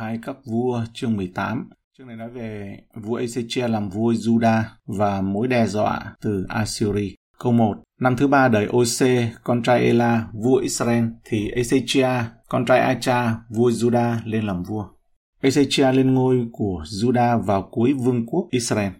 hai các vua chương 18. Chương này nói về vua Ezechia làm vua Juda và mối đe dọa từ Assyri. Câu 1. Năm thứ ba đời Ose, con trai Ela, vua Israel, thì Ezechia, con trai Acha, vua Juda lên làm vua. Ezechia lên ngôi của Juda vào cuối vương quốc Israel.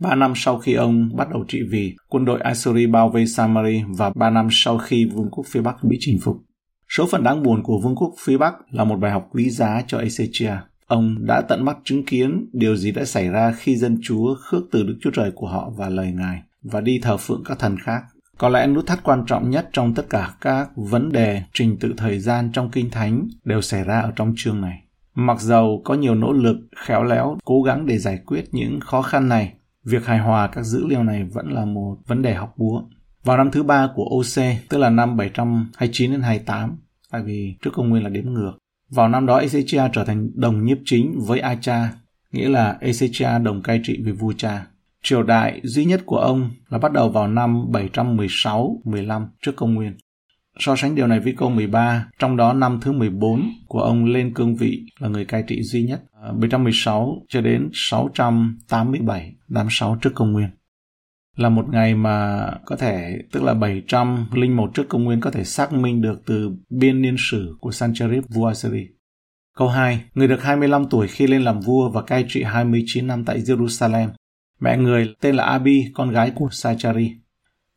Ba năm sau khi ông bắt đầu trị vì, quân đội Assyri bao vây Samari và ba năm sau khi vương quốc phía Bắc bị chinh phục. Số phận đáng buồn của vương quốc phía Bắc là một bài học quý giá cho Ezechia. Ông đã tận mắt chứng kiến điều gì đã xảy ra khi dân Chúa khước từ Đức Chúa Trời của họ và lời Ngài và đi thờ phượng các thần khác. Có lẽ nút thắt quan trọng nhất trong tất cả các vấn đề trình tự thời gian trong Kinh Thánh đều xảy ra ở trong chương này. Mặc dầu có nhiều nỗ lực khéo léo cố gắng để giải quyết những khó khăn này, việc hài hòa các dữ liệu này vẫn là một vấn đề học búa. Vào năm thứ ba của OC, tức là năm 729 đến 28, tại vì trước công nguyên là đếm ngược. Vào năm đó Ezechia trở thành đồng nhiếp chính với Acha, nghĩa là Ezechia đồng cai trị với vua cha. Triều đại duy nhất của ông là bắt đầu vào năm 716-15 trước công nguyên. So sánh điều này với câu 13, trong đó năm thứ 14 của ông lên cương vị là người cai trị duy nhất, ờ, 716 cho đến 687, đám 6 trước công nguyên. Là một ngày mà có thể, tức là 701 trước công nguyên có thể xác minh được từ biên niên sử của Sancherib vua Assyri. Câu 2. Người được 25 tuổi khi lên làm vua và cai trị 29 năm tại Jerusalem. Mẹ người tên là Abi, con gái của Sachari.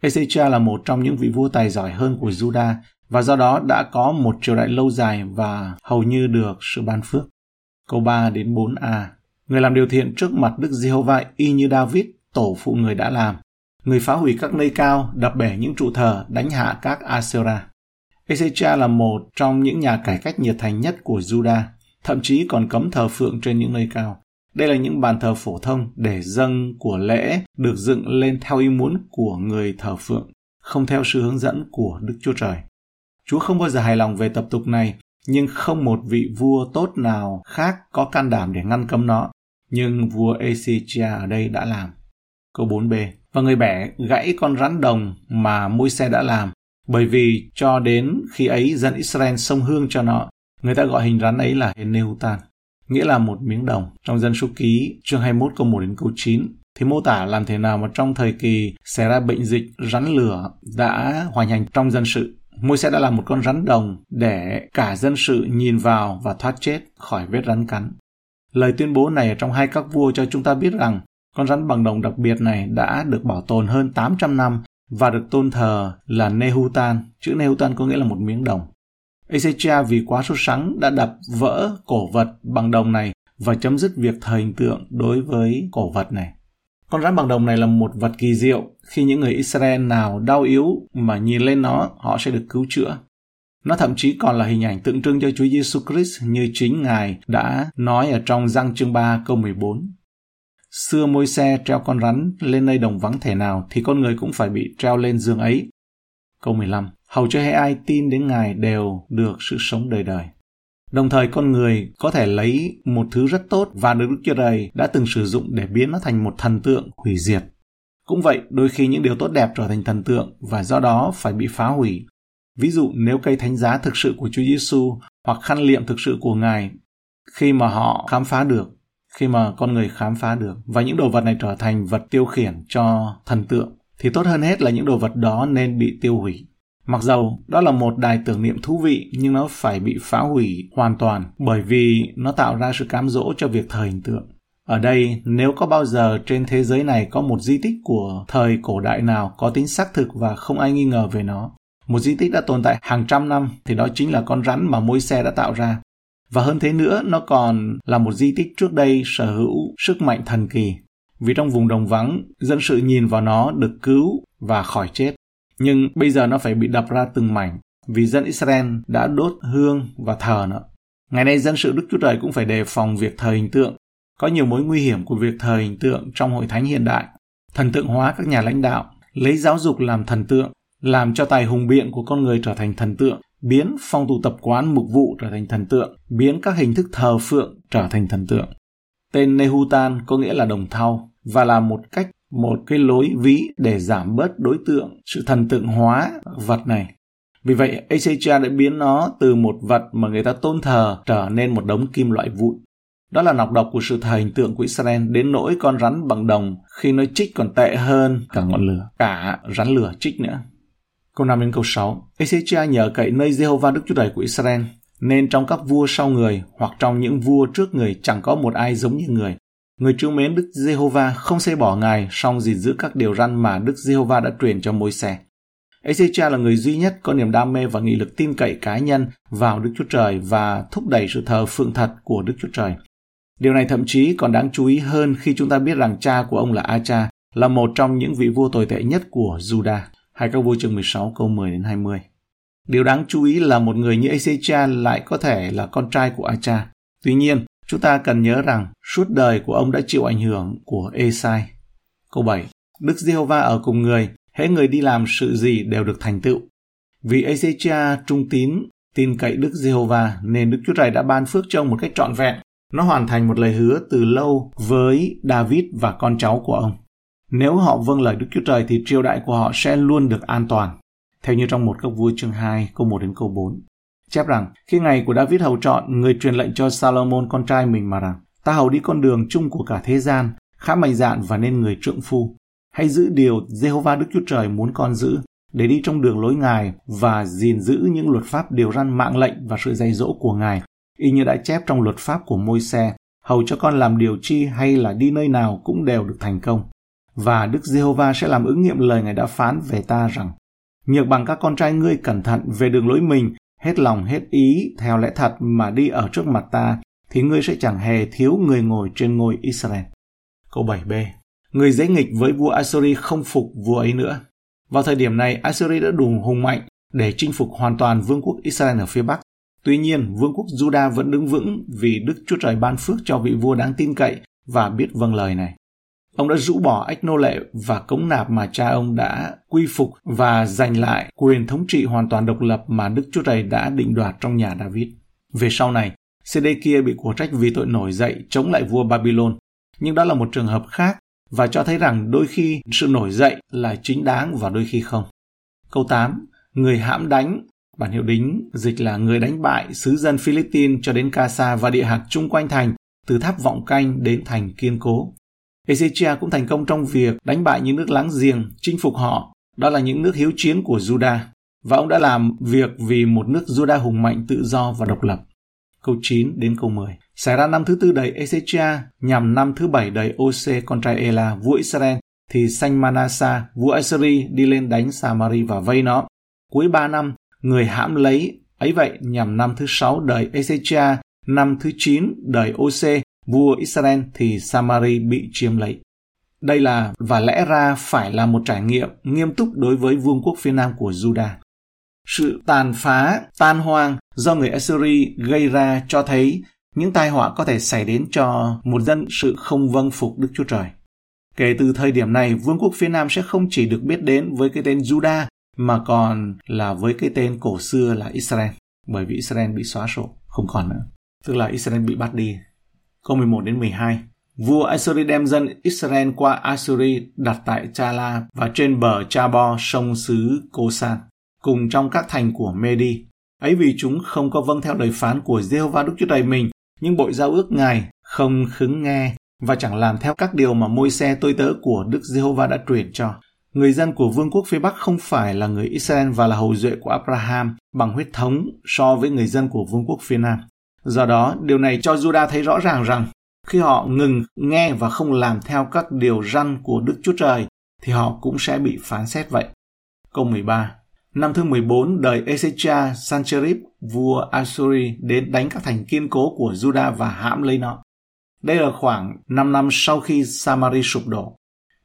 Ezechia là một trong những vị vua tài giỏi hơn của Juda và do đó đã có một triều đại lâu dài và hầu như được sự ban phước. Câu 3 đến 4a Người làm điều thiện trước mặt Đức Giê-hô-va y như David, tổ phụ người đã làm. Người phá hủy các nơi cao, đập bể những trụ thờ, đánh hạ các Asera. Ezechia là một trong những nhà cải cách nhiệt thành nhất của Juda, thậm chí còn cấm thờ phượng trên những nơi cao. Đây là những bàn thờ phổ thông để dâng của lễ được dựng lên theo ý muốn của người thờ phượng, không theo sự hướng dẫn của Đức Chúa Trời. Chúa không bao giờ hài lòng về tập tục này, nhưng không một vị vua tốt nào khác có can đảm để ngăn cấm nó. Nhưng vua Ezechia ở đây đã làm. Câu 4b Và người bẻ gãy con rắn đồng mà môi xe đã làm, bởi vì cho đến khi ấy dân Israel sông hương cho nó, người ta gọi hình rắn ấy là Heneutan nghĩa là một miếng đồng. Trong dân số ký chương 21 câu 1 đến câu 9 thì mô tả làm thế nào mà trong thời kỳ xảy ra bệnh dịch rắn lửa đã hoành hành trong dân sự. Môi sẽ đã làm một con rắn đồng để cả dân sự nhìn vào và thoát chết khỏi vết rắn cắn. Lời tuyên bố này ở trong hai các vua cho chúng ta biết rằng con rắn bằng đồng đặc biệt này đã được bảo tồn hơn 800 năm và được tôn thờ là Nehutan. Chữ Nehutan có nghĩa là một miếng đồng. Ezechia vì quá sốt sắng đã đập vỡ cổ vật bằng đồng này và chấm dứt việc thờ hình tượng đối với cổ vật này. Con rắn bằng đồng này là một vật kỳ diệu, khi những người Israel nào đau yếu mà nhìn lên nó, họ sẽ được cứu chữa. Nó thậm chí còn là hình ảnh tượng trưng cho Chúa Giêsu Christ như chính Ngài đã nói ở trong răng chương 3 câu 14. Xưa môi xe treo con rắn lên nơi đồng vắng thể nào thì con người cũng phải bị treo lên giường ấy. Câu 15 hầu cho hay ai tin đến Ngài đều được sự sống đời đời. Đồng thời con người có thể lấy một thứ rất tốt và được Đức Chúa Trời đã từng sử dụng để biến nó thành một thần tượng hủy diệt. Cũng vậy, đôi khi những điều tốt đẹp trở thành thần tượng và do đó phải bị phá hủy. Ví dụ nếu cây thánh giá thực sự của Chúa Giêsu hoặc khăn liệm thực sự của Ngài khi mà họ khám phá được, khi mà con người khám phá được và những đồ vật này trở thành vật tiêu khiển cho thần tượng thì tốt hơn hết là những đồ vật đó nên bị tiêu hủy. Mặc dầu đó là một đài tưởng niệm thú vị nhưng nó phải bị phá hủy hoàn toàn bởi vì nó tạo ra sự cám dỗ cho việc thờ hình tượng. Ở đây, nếu có bao giờ trên thế giới này có một di tích của thời cổ đại nào có tính xác thực và không ai nghi ngờ về nó, một di tích đã tồn tại hàng trăm năm thì đó chính là con rắn mà môi xe đã tạo ra. Và hơn thế nữa, nó còn là một di tích trước đây sở hữu sức mạnh thần kỳ. Vì trong vùng đồng vắng, dân sự nhìn vào nó được cứu và khỏi chết. Nhưng bây giờ nó phải bị đập ra từng mảnh vì dân Israel đã đốt hương và thờ nó. Ngày nay dân sự Đức Chúa Trời cũng phải đề phòng việc thờ hình tượng. Có nhiều mối nguy hiểm của việc thờ hình tượng trong hội thánh hiện đại. Thần tượng hóa các nhà lãnh đạo, lấy giáo dục làm thần tượng, làm cho tài hùng biện của con người trở thành thần tượng, biến phong tục tập quán mục vụ trở thành thần tượng, biến các hình thức thờ phượng trở thành thần tượng. Tên Nehutan có nghĩa là đồng thau và là một cách một cái lối ví để giảm bớt đối tượng sự thần tượng hóa vật này. Vì vậy, Ezechia đã biến nó từ một vật mà người ta tôn thờ trở nên một đống kim loại vụn. Đó là nọc độc của sự thờ hình tượng của Israel đến nỗi con rắn bằng đồng khi nó chích còn tệ hơn cả ngọn lửa, cả rắn lửa chích nữa. Câu 5 đến câu 6 Ezechia nhờ cậy nơi Jehovah Đức Chúa Trời của Israel, nên trong các vua sau người hoặc trong những vua trước người chẳng có một ai giống như người. Người trương mến Đức Jehovah không xây bỏ Ngài, song gìn giữ các điều răn mà Đức Jehovah đã truyền cho môi xe. Ezechia là người duy nhất có niềm đam mê và nghị lực tin cậy cá nhân vào Đức Chúa Trời và thúc đẩy sự thờ phượng thật của Đức Chúa Trời. Điều này thậm chí còn đáng chú ý hơn khi chúng ta biết rằng cha của ông là Acha, là một trong những vị vua tồi tệ nhất của Judah. Hai các vua chương 16 câu 10 đến 20. Điều đáng chú ý là một người như Ezechia lại có thể là con trai của Acha. Tuy nhiên, chúng ta cần nhớ rằng suốt đời của ông đã chịu ảnh hưởng của Esai. Câu 7. Đức Giê-hô-va ở cùng người, hễ người đi làm sự gì đều được thành tựu. Vì Ezechia trung tín, tin cậy Đức Giê-hô-va nên Đức Chúa Trời đã ban phước cho ông một cách trọn vẹn. Nó hoàn thành một lời hứa từ lâu với David và con cháu của ông. Nếu họ vâng lời Đức Chúa Trời thì triều đại của họ sẽ luôn được an toàn. Theo như trong một các vua chương 2, câu 1 đến câu 4. Chép rằng, khi ngày của David hầu chọn, người truyền lệnh cho Salomon con trai mình mà rằng, ta hầu đi con đường chung của cả thế gian, khá mạnh dạn và nên người trượng phu. Hãy giữ điều Jehovah Đức Chúa Trời muốn con giữ, để đi trong đường lối Ngài và gìn giữ những luật pháp điều răn mạng lệnh và sự dạy dỗ của Ngài, y như đã chép trong luật pháp của môi xe, hầu cho con làm điều chi hay là đi nơi nào cũng đều được thành công. Và Đức Giê-hô-va sẽ làm ứng nghiệm lời Ngài đã phán về ta rằng, nhược bằng các con trai ngươi cẩn thận về đường lối mình, hết lòng hết ý theo lẽ thật mà đi ở trước mặt ta, thì ngươi sẽ chẳng hề thiếu người ngồi trên ngôi Israel. Câu 7b Người dễ nghịch với vua Assyri không phục vua ấy nữa. Vào thời điểm này, Assyri đã đủ hùng mạnh để chinh phục hoàn toàn vương quốc Israel ở phía Bắc. Tuy nhiên, vương quốc Judah vẫn đứng vững vì Đức Chúa Trời ban phước cho vị vua đáng tin cậy và biết vâng lời này. Ông đã rũ bỏ ách nô lệ và cống nạp mà cha ông đã quy phục và giành lại quyền thống trị hoàn toàn độc lập mà Đức Chúa Trời đã định đoạt trong nhà David. Về sau này, cd kia bị của trách vì tội nổi dậy chống lại vua Babylon. Nhưng đó là một trường hợp khác và cho thấy rằng đôi khi sự nổi dậy là chính đáng và đôi khi không. Câu 8. Người hãm đánh, bản hiệu đính dịch là người đánh bại sứ dân Philippines cho đến Casa và địa hạt chung quanh thành, từ tháp vọng canh đến thành kiên cố. Ezechia cũng thành công trong việc đánh bại những nước láng giềng, chinh phục họ. Đó là những nước hiếu chiến của Judah. Và ông đã làm việc vì một nước Judah hùng mạnh tự do và độc lập. Câu 9 đến câu 10 Xảy ra năm thứ tư đầy Ezechia nhằm năm thứ bảy đầy Ose con trai Ela, vua Israel, thì Sanh Manasa, vua Assyri đi lên đánh Samari và vây nó. Cuối ba năm, người hãm lấy, ấy vậy nhằm năm thứ sáu đời Ezechia, năm thứ chín đời Ose, vua Israel thì Samari bị chiếm lấy. Đây là và lẽ ra phải là một trải nghiệm nghiêm túc đối với vương quốc phía nam của Judah. Sự tàn phá, tan hoang do người Assyri gây ra cho thấy những tai họa có thể xảy đến cho một dân sự không vâng phục Đức Chúa Trời. Kể từ thời điểm này, vương quốc phía Nam sẽ không chỉ được biết đến với cái tên Judah mà còn là với cái tên cổ xưa là Israel, bởi vì Israel bị xóa sổ, không còn nữa. Tức là Israel bị bắt đi. Câu 11 đến 12 Vua Assyri đem dân Israel qua Assyri đặt tại Chala và trên bờ Chabor sông xứ Kosan, cùng trong các thành của Medi. Ấy vì chúng không có vâng theo lời phán của Jehovah Đức Chúa Trời mình, nhưng bội giao ước Ngài không khứng nghe và chẳng làm theo các điều mà môi xe tôi tớ của Đức Giê-hô-va đã truyền cho. Người dân của vương quốc phía Bắc không phải là người Israel và là hầu duệ của Abraham bằng huyết thống so với người dân của vương quốc phía Nam. Do đó, điều này cho Juda thấy rõ ràng rằng khi họ ngừng nghe và không làm theo các điều răn của Đức Chúa Trời thì họ cũng sẽ bị phán xét vậy. Câu 13 Năm thứ 14 đời Ezechia Sancherib, vua Assyri đến đánh các thành kiên cố của Juda và hãm lấy nó. Đây là khoảng 5 năm sau khi Samari sụp đổ.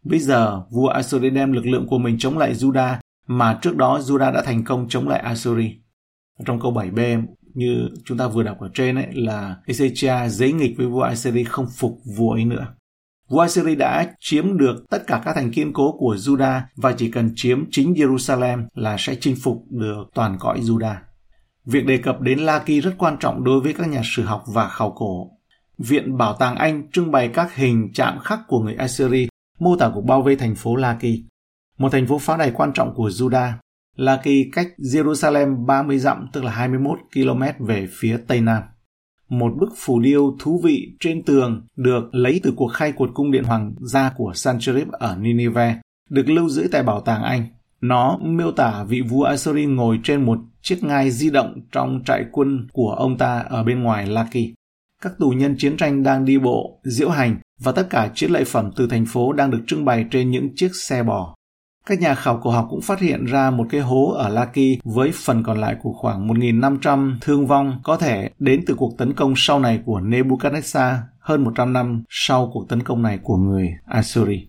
Bây giờ, vua Assyri đem lực lượng của mình chống lại Juda mà trước đó Juda đã thành công chống lại Assyri. Trong câu 7b, như chúng ta vừa đọc ở trên ấy, là Ezechia giấy nghịch với vua Assyri không phục vua ấy nữa. Vua Assyri đã chiếm được tất cả các thành kiên cố của Judah và chỉ cần chiếm chính Jerusalem là sẽ chinh phục được toàn cõi Judah. Việc đề cập đến Laki rất quan trọng đối với các nhà sử học và khảo cổ. Viện Bảo tàng Anh trưng bày các hình chạm khắc của người Assyri mô tả cuộc bao vây thành phố Laki, một thành phố pháo đài quan trọng của Judah. Laki cách Jerusalem 30 dặm tức là 21 km về phía tây nam. Một bức phù điêu thú vị trên tường được lấy từ cuộc khai quật cung điện hoàng gia của Sancherib ở Nineveh, được lưu giữ tại bảo tàng Anh. Nó miêu tả vị vua Assyri ngồi trên một chiếc ngai di động trong trại quân của ông ta ở bên ngoài Laki. Các tù nhân chiến tranh đang đi bộ, diễu hành và tất cả chiến lợi phẩm từ thành phố đang được trưng bày trên những chiếc xe bò. Các nhà khảo cổ học cũng phát hiện ra một cái hố ở Laki với phần còn lại của khoảng 1.500 thương vong có thể đến từ cuộc tấn công sau này của Nebuchadnezzar hơn 100 năm sau cuộc tấn công này của người Assyri.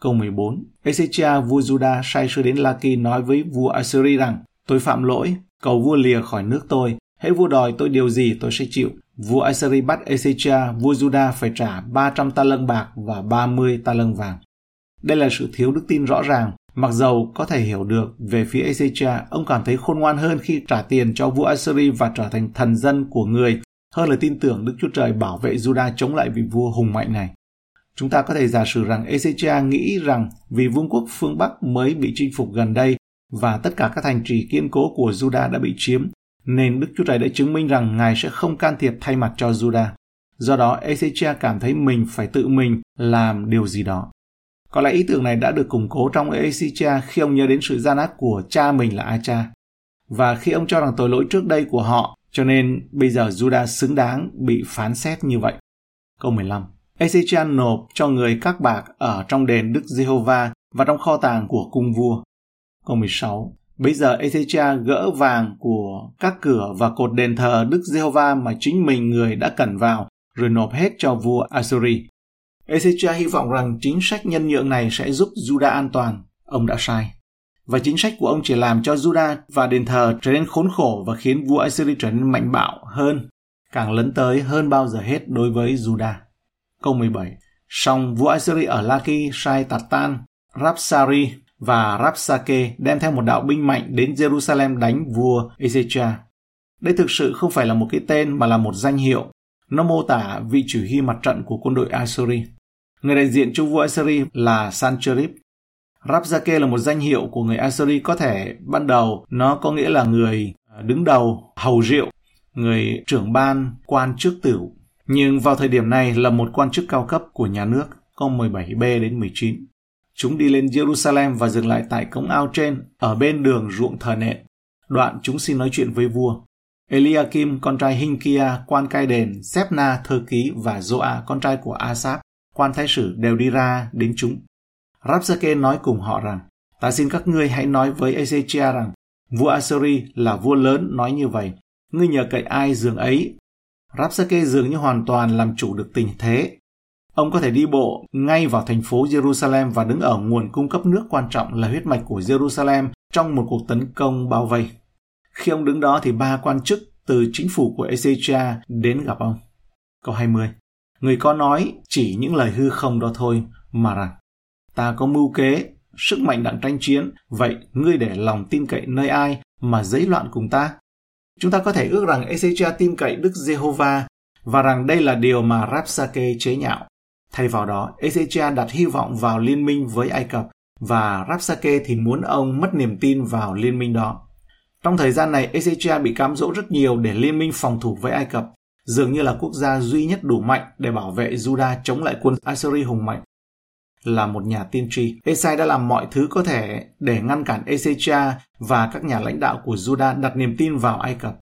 Câu 14 Ezechia vua Juda sai sứ đến Laki nói với vua Assyri rằng Tôi phạm lỗi, cầu vua lìa khỏi nước tôi, hãy vua đòi tôi điều gì tôi sẽ chịu. Vua Assyri bắt Ezechia vua Juda phải trả 300 ta lân bạc và 30 ta lân vàng. Đây là sự thiếu đức tin rõ ràng Mặc dầu có thể hiểu được về phía Ezechia, ông cảm thấy khôn ngoan hơn khi trả tiền cho vua Assyri và trở thành thần dân của người, hơn là tin tưởng Đức Chúa Trời bảo vệ Judah chống lại vị vua hùng mạnh này. Chúng ta có thể giả sử rằng Ezechia nghĩ rằng vì vương quốc phương Bắc mới bị chinh phục gần đây và tất cả các thành trì kiên cố của Judah đã bị chiếm, nên Đức Chúa Trời đã chứng minh rằng Ngài sẽ không can thiệp thay mặt cho Judah. Do đó, Ezechia cảm thấy mình phải tự mình làm điều gì đó. Có lẽ ý tưởng này đã được củng cố trong Ezechia khi ông nhớ đến sự gian ác của cha mình là Acha. Và khi ông cho rằng tội lỗi trước đây của họ, cho nên bây giờ Judah xứng đáng bị phán xét như vậy. Câu 15 Ezechia nộp cho người các bạc ở trong đền Đức Giê-hô-va và trong kho tàng của cung vua. Câu 16 Bây giờ Ezechia gỡ vàng của các cửa và cột đền thờ Đức Giê-hô-va mà chính mình người đã cẩn vào, rồi nộp hết cho vua Assyri. Ezechia hy vọng rằng chính sách nhân nhượng này sẽ giúp Judah an toàn. Ông đã sai. Và chính sách của ông chỉ làm cho Judah và đền thờ trở nên khốn khổ và khiến vua Assyria trở nên mạnh bạo hơn, càng lấn tới hơn bao giờ hết đối với Judah. Câu 17 Song vua Assyria ở Laki sai Tatan, Rapsari và Rapsake đem theo một đạo binh mạnh đến Jerusalem đánh vua Ezechia. Đây thực sự không phải là một cái tên mà là một danh hiệu. Nó mô tả vị chỉ huy mặt trận của quân đội Assyri. Người đại diện cho vua Assyri là Sancherib. Rabzake là một danh hiệu của người Assyri có thể ban đầu nó có nghĩa là người à, đứng đầu hầu rượu, người trưởng ban, quan chức tửu. Nhưng vào thời điểm này là một quan chức cao cấp của nhà nước, câu 17b đến 19. Chúng đi lên Jerusalem và dừng lại tại cống ao trên, ở bên đường ruộng thờ nện. Đoạn chúng xin nói chuyện với vua. Eliakim, con trai Hinkia, quan cai đền, Sepna, thơ ký và Joa, con trai của Asap, quan thái sử đều đi ra đến chúng. Rapsake nói cùng họ rằng, ta xin các ngươi hãy nói với Ezechia rằng, vua Assyri là vua lớn nói như vậy, ngươi nhờ cậy ai giường ấy. Rapsake dường như hoàn toàn làm chủ được tình thế. Ông có thể đi bộ ngay vào thành phố Jerusalem và đứng ở nguồn cung cấp nước quan trọng là huyết mạch của Jerusalem trong một cuộc tấn công bao vây. Khi ông đứng đó thì ba quan chức từ chính phủ của Ezechia đến gặp ông. Câu 20 Người có nói chỉ những lời hư không đó thôi, mà rằng ta có mưu kế, sức mạnh đặng tranh chiến, vậy ngươi để lòng tin cậy nơi ai mà dấy loạn cùng ta? Chúng ta có thể ước rằng Ezechia tin cậy Đức Giê-hô-va và rằng đây là điều mà Rapsake chế nhạo. Thay vào đó, Ezechia đặt hy vọng vào liên minh với Ai Cập và Rapsake thì muốn ông mất niềm tin vào liên minh đó. Trong thời gian này, Ezechia bị cám dỗ rất nhiều để liên minh phòng thủ với Ai Cập dường như là quốc gia duy nhất đủ mạnh để bảo vệ Judah chống lại quân Assyri hùng mạnh. Là một nhà tiên tri, Esai đã làm mọi thứ có thể để ngăn cản Ezechia và các nhà lãnh đạo của Judah đặt niềm tin vào Ai Cập.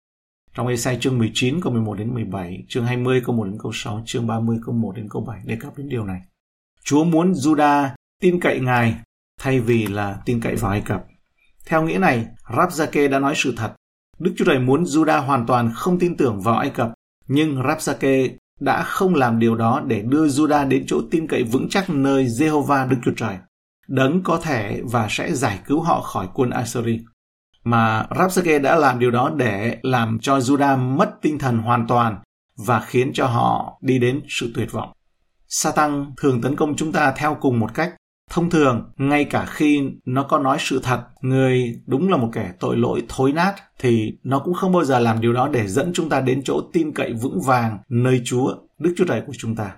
Trong Esai chương 19 câu 11 đến 17, chương 20 câu 1 đến câu 6, chương 30 câu 1 đến câu 7 đề cập đến điều này. Chúa muốn Judah tin cậy Ngài thay vì là tin cậy vào Ai Cập. Theo nghĩa này, Rabzake đã nói sự thật. Đức Chúa Trời muốn Juda hoàn toàn không tin tưởng vào Ai Cập nhưng Rapsake đã không làm điều đó để đưa Juda đến chỗ tin cậy vững chắc nơi Jehovah Đức Chúa Trời. Đấng có thể và sẽ giải cứu họ khỏi quân Assyri. Mà Rapsake đã làm điều đó để làm cho Juda mất tinh thần hoàn toàn và khiến cho họ đi đến sự tuyệt vọng. Satan thường tấn công chúng ta theo cùng một cách Thông thường, ngay cả khi nó có nói sự thật, người đúng là một kẻ tội lỗi thối nát, thì nó cũng không bao giờ làm điều đó để dẫn chúng ta đến chỗ tin cậy vững vàng nơi Chúa, Đức Chúa Trời của chúng ta.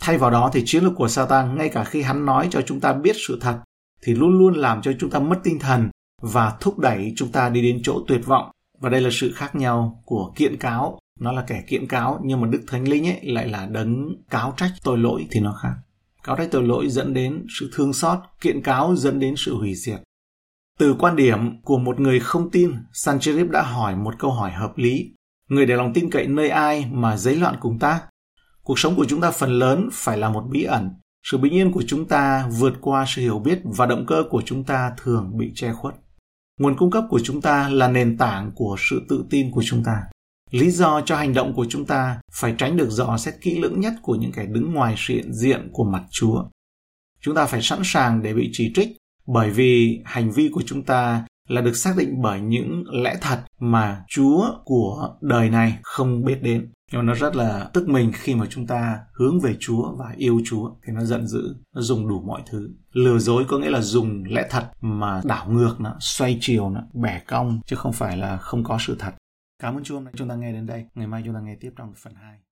Thay vào đó thì chiến lược của Satan ngay cả khi hắn nói cho chúng ta biết sự thật thì luôn luôn làm cho chúng ta mất tinh thần và thúc đẩy chúng ta đi đến chỗ tuyệt vọng. Và đây là sự khác nhau của kiện cáo. Nó là kẻ kiện cáo nhưng mà Đức Thánh Linh ấy lại là đấng cáo trách tội lỗi thì nó khác. Cáo trách tội lỗi dẫn đến sự thương xót, kiện cáo dẫn đến sự hủy diệt. Từ quan điểm của một người không tin, Sancherib đã hỏi một câu hỏi hợp lý. Người để lòng tin cậy nơi ai mà giấy loạn cùng ta? Cuộc sống của chúng ta phần lớn phải là một bí ẩn. Sự bình yên của chúng ta vượt qua sự hiểu biết và động cơ của chúng ta thường bị che khuất. Nguồn cung cấp của chúng ta là nền tảng của sự tự tin của chúng ta. Lý do cho hành động của chúng ta phải tránh được dò xét kỹ lưỡng nhất của những kẻ đứng ngoài sự hiện diện của mặt Chúa. Chúng ta phải sẵn sàng để bị chỉ trích bởi vì hành vi của chúng ta là được xác định bởi những lẽ thật mà Chúa của đời này không biết đến. Nhưng mà nó rất là tức mình khi mà chúng ta hướng về Chúa và yêu Chúa thì nó giận dữ, nó dùng đủ mọi thứ. Lừa dối có nghĩa là dùng lẽ thật mà đảo ngược nó, xoay chiều nó, bẻ cong chứ không phải là không có sự thật. Cảm ơn Chu hôm nay chúng ta nghe đến đây. Ngày mai chúng ta nghe tiếp trong phần 2.